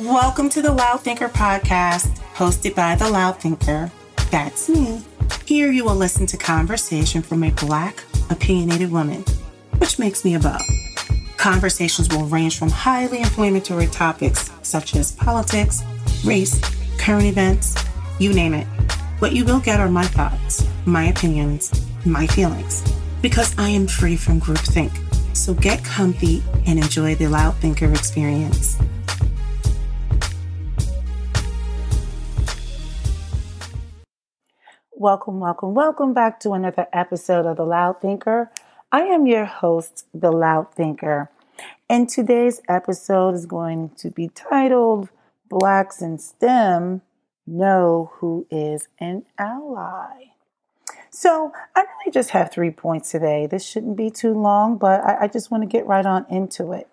Welcome to the Loud Thinker podcast, hosted by the Loud Thinker. That's me. Here you will listen to conversation from a Black, opinionated woman, which makes me a beau. Conversations will range from highly inflammatory topics such as politics, race, current events, you name it. What you will get are my thoughts, my opinions, my feelings, because I am free from groupthink. So get comfy and enjoy the Loud Thinker experience. Welcome, welcome, welcome back to another episode of The Loud Thinker. I am your host, The Loud Thinker, and today's episode is going to be titled Blacks in STEM Know Who is an Ally. So, I really just have three points today. This shouldn't be too long, but I, I just want to get right on into it.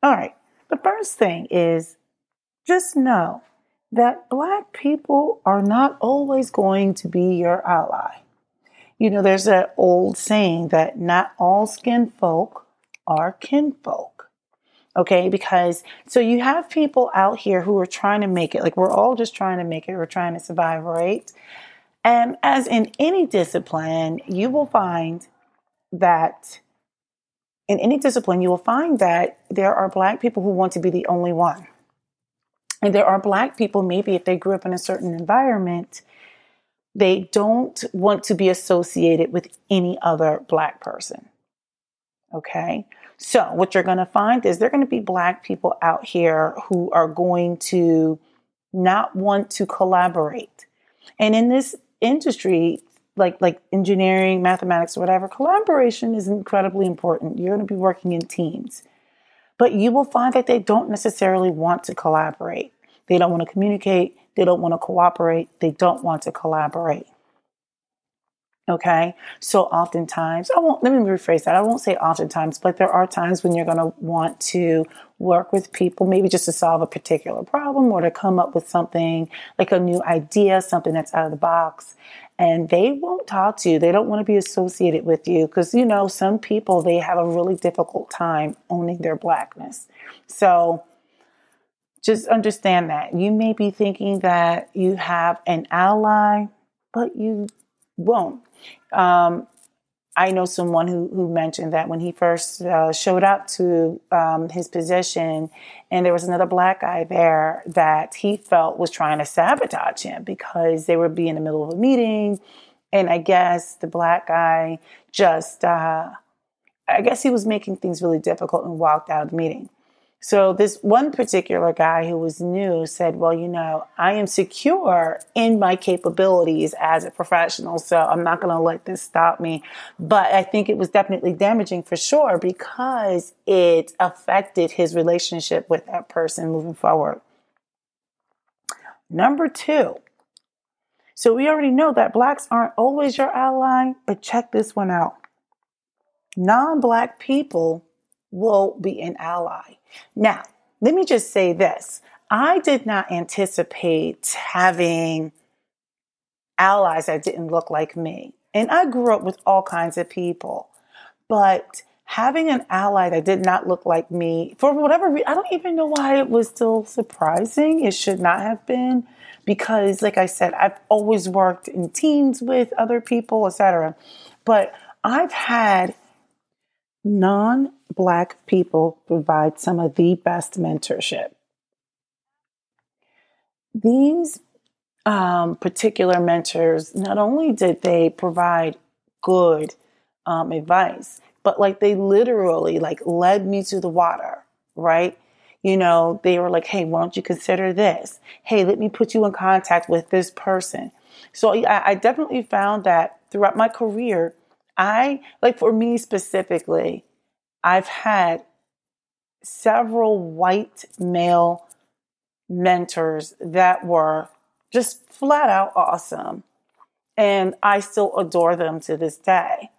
All right, the first thing is just know that Black people are not always going to be your ally. You know, there's that old saying that not all skin folk are kinfolk. Okay, because so you have people out here who are trying to make it, like we're all just trying to make it, we're trying to survive, right? And as in any discipline, you will find that in any discipline, you will find that there are Black people who want to be the only one. And there are black people, maybe if they grew up in a certain environment, they don't want to be associated with any other black person. Okay. So what you're going to find is there are going to be black people out here who are going to not want to collaborate. And in this industry, like like engineering, mathematics, or whatever, collaboration is incredibly important. You're going to be working in teams. But you will find that they don't necessarily want to collaborate. They don't want to communicate. They don't want to cooperate. They don't want to collaborate. Okay. So oftentimes, I won't, let me rephrase that. I won't say oftentimes, but there are times when you're going to want to work with people, maybe just to solve a particular problem or to come up with something like a new idea, something that's out of the box and they won't talk to you. They don't want to be associated with you because, you know, some people, they have a really difficult time owning their blackness. So just understand that. You may be thinking that you have an ally, but you won't. Um, I know someone who, who mentioned that when he first uh, showed up to um, his position, and there was another black guy there that he felt was trying to sabotage him because they would be in the middle of a meeting. And I guess the black guy just, uh, I guess he was making things really difficult and walked out of the meeting. So this one particular guy who was new said, well, you know, I am secure in my capabilities as a professional, so I'm not going to let this stop me. But I think it was definitely damaging for sure because it affected his relationship with that person moving forward. Number two. So we already know that blacks aren't always your ally, but check this one out. Non-black people will be an ally. Now, let me just say this. I did not anticipate having allies that didn't look like me. And I grew up with all kinds of people. But having an ally that did not look like me, for whatever reason, I don't even know why it was still surprising. It should not have been because, like I said, I've always worked in teams with other people, etc. But I've had non Black people provide some of the best mentorship. These um, particular mentors, not only did they provide good um, advice, but like they literally like led me to the water, right? You know, they were like, hey, why don't you consider this? Hey, let me put you in contact with this person. So I, I definitely found that throughout my career, I, like for me specifically, I've had several white male mentors that were just flat out awesome. And I still adore them to this day.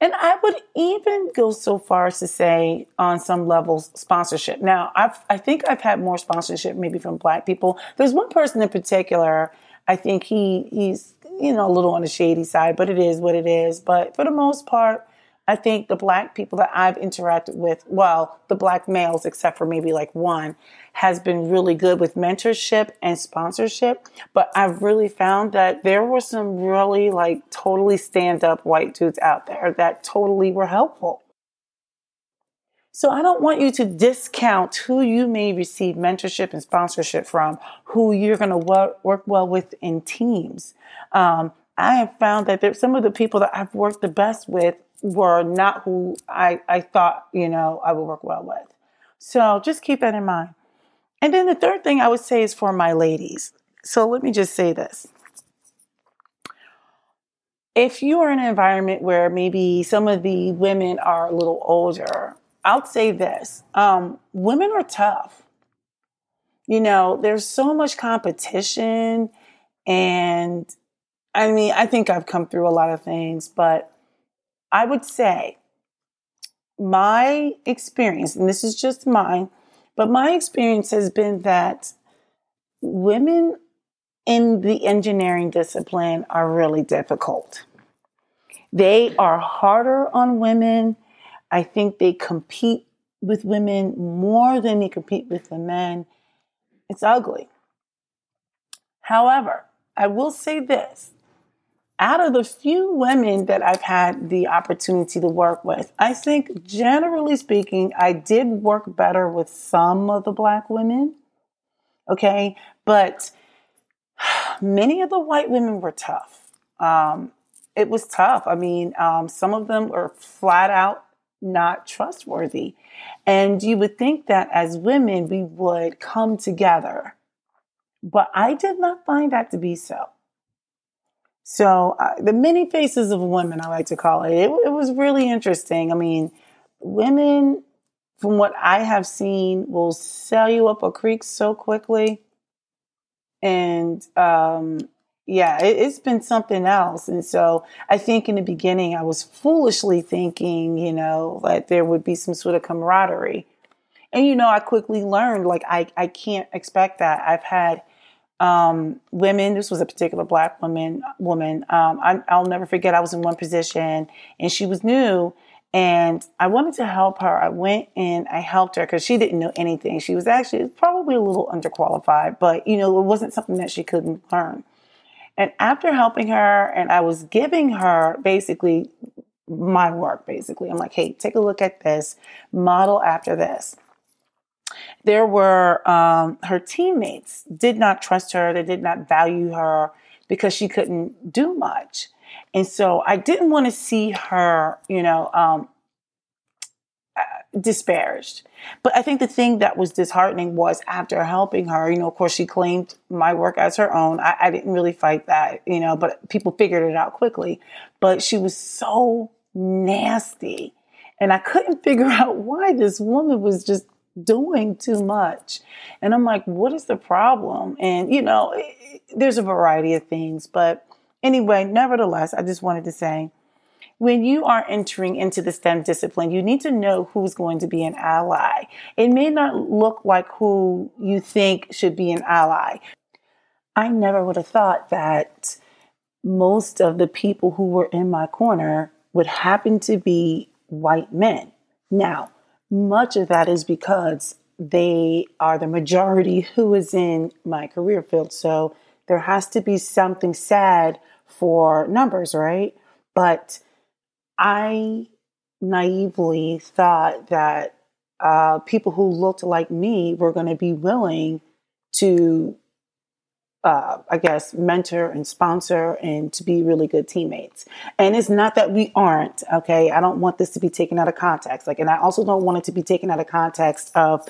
And I would even go so far as to say, on some levels, sponsorship. Now, I've, I think I've had more sponsorship maybe from Black people. There's one person in particular. I think he he's you know a little on the shady side, but it is what it is. But for the most part, I think the black people that I've interacted with, well, the black males, except for maybe like one, has been really good with mentorship and sponsorship. But I've really found that there were some really like totally stand up white dudes out there that totally were helpful. So I don't want you to discount who you may receive mentorship and sponsorship from, who you're going to work, well with in teams. Um, I have found that there, some of the people that I've worked the best with were not who I, I thought, you know, I would work well with. So just keep that in mind. And then the third thing I would say is for my ladies. So let me just say this. If you are in an environment where maybe some of the women are a little older, I'll say this um, women are tough. You know, there's so much competition. And I mean, I think I've come through a lot of things, but I would say my experience, and this is just mine, but my experience has been that women in the engineering discipline are really difficult. They are harder on women. I think they compete with women more than they compete with the men. It's ugly. However, I will say this out of the few women that I've had the opportunity to work with, I think generally speaking, I did work better with some of the black women. Okay. But many of the white women were tough. Um, it was tough. I mean, um, some of them were flat out not trustworthy. And you would think that as women, we would come together. But I did not find that to be so. So uh, the many faces of women, I like to call it. it. It was really interesting. I mean, women, from what I have seen, will sell you up a creek so quickly, and um, yeah, it, has been something else. And so I think in the beginning, I was foolishly thinking, you know, that there would be some sort of camaraderie. And you know, I quickly learned like I I can't expect that. I've had um, women. This was a particular black woman. Woman. Um, I, I'll never forget. I was in one position, and she was new, and I wanted to help her. I went and I helped her because she didn't know anything. She was actually probably a little underqualified, but you know, it wasn't something that she couldn't learn. And after helping her, and I was giving her basically my work. Basically, I'm like, hey, take a look at this, model after this there were um, her teammates did not trust her. They did not value her because she couldn't do much. And so i didn't want to see her you know um, uh, disparaged. But i think the thing that was disheartening was after helping her you know of course she claimed my work as her own. I, I didn't really fight that you know but people figured it out quickly. But she was so nasty. And I couldn't figure out why this woman was just doing too much. And I'm like, what is the problem? And, you know, there's a variety of things. But anyway, nevertheless, I just wanted to say when you are entering into the STEM discipline, you need to know who's going to be an ally. It may not look like who you think should be an ally. I never would have thought that most of the people who were in my corner would happen to be white men. Now, much of that is because they are the majority who is in my career field. So there has to be something sad for numbers, right? But I naively thought that uh, people who looked like me were going to be willing to uh, I guess, mentor and sponsor and to be really good teammates. And it's not that we aren't, okay? I don't want this to be taken out of context. Like, and I also don't want it to be taken out of context of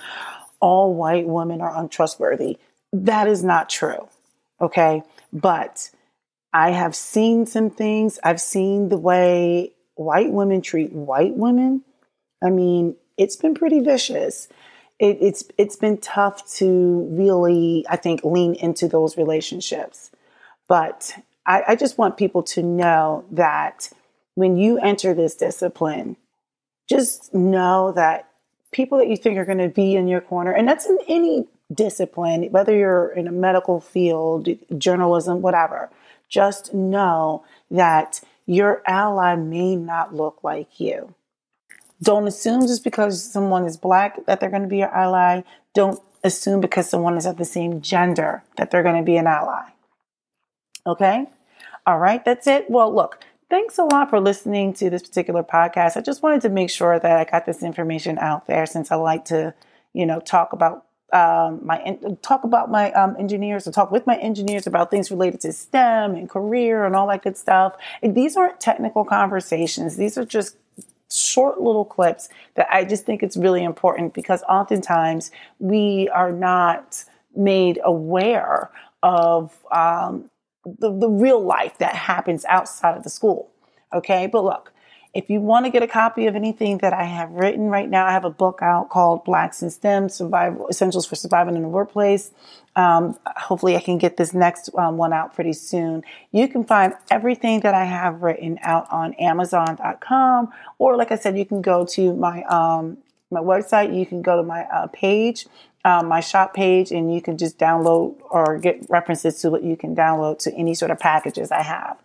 all white women are untrustworthy. That is not true, okay? But I have seen some things. I've seen the way white women treat white women. I mean, it's been pretty vicious it, it's it's been tough to really, I think, lean into those relationships. But I, I just want people to know that when you enter this discipline, just know that people that you think are going to be in your corner, and that's in any discipline, whether you're in a medical field, journalism, whatever, just know that your ally may not look like you. Don't assume just because someone is black that they're going to be your ally. Don't assume because someone is of the same gender that they're going to be an ally. Okay? All right, that's it. Well, look, thanks a lot for listening to this particular podcast. I just wanted to make sure that I got this information out there since I like to, you know, talk about um, my talk about my um, engineers or talk with my engineers about things related to STEM and career and all that good stuff. And these aren't technical conversations. These are just short little clips that I just think it's really important because oftentimes we are not made aware of um, the, the real life that happens outside of the school. Okay, but look, if you want to get a copy of anything that I have written right now, I have a book out called Blacks in STEM Survival Essentials for Surviving in the Workplace. Um, hopefully, I can get this next um, one out pretty soon. You can find everything that I have written out on Amazon.com, or like I said, you can go to my um, my website. You can go to my uh, page, um, my shop page, and you can just download or get references to what you can download to any sort of packages I have.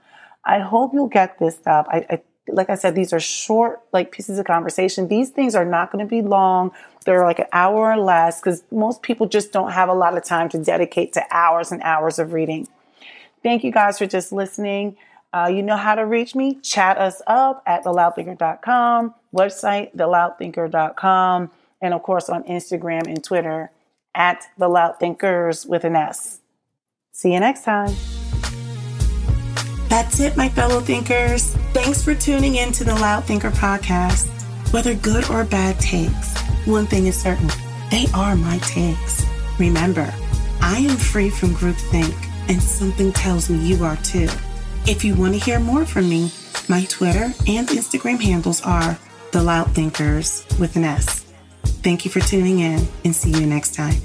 I hope you'll get this stuff. I, I like I said, these are short, like pieces of conversation. These things are not going to be long. They're like an hour or less because most people just don't have a lot of time to dedicate to hours and hours of reading. Thank you guys for just listening. Uh, you know how to reach me. Chat us up at theloudthinker.com, website theloudthinker.com, and of course on Instagram and Twitter at the Loud Thinkers with an S. See you next time. That's it, my fellow thinkers. Thanks for tuning in to the Loud Thinker podcast. Whether good or bad takes, one thing is certain they are my takes. Remember, I am free from groupthink, and something tells me you are too. If you want to hear more from me, my Twitter and Instagram handles are The Loud Thinkers with an S. Thank you for tuning in and see you next time.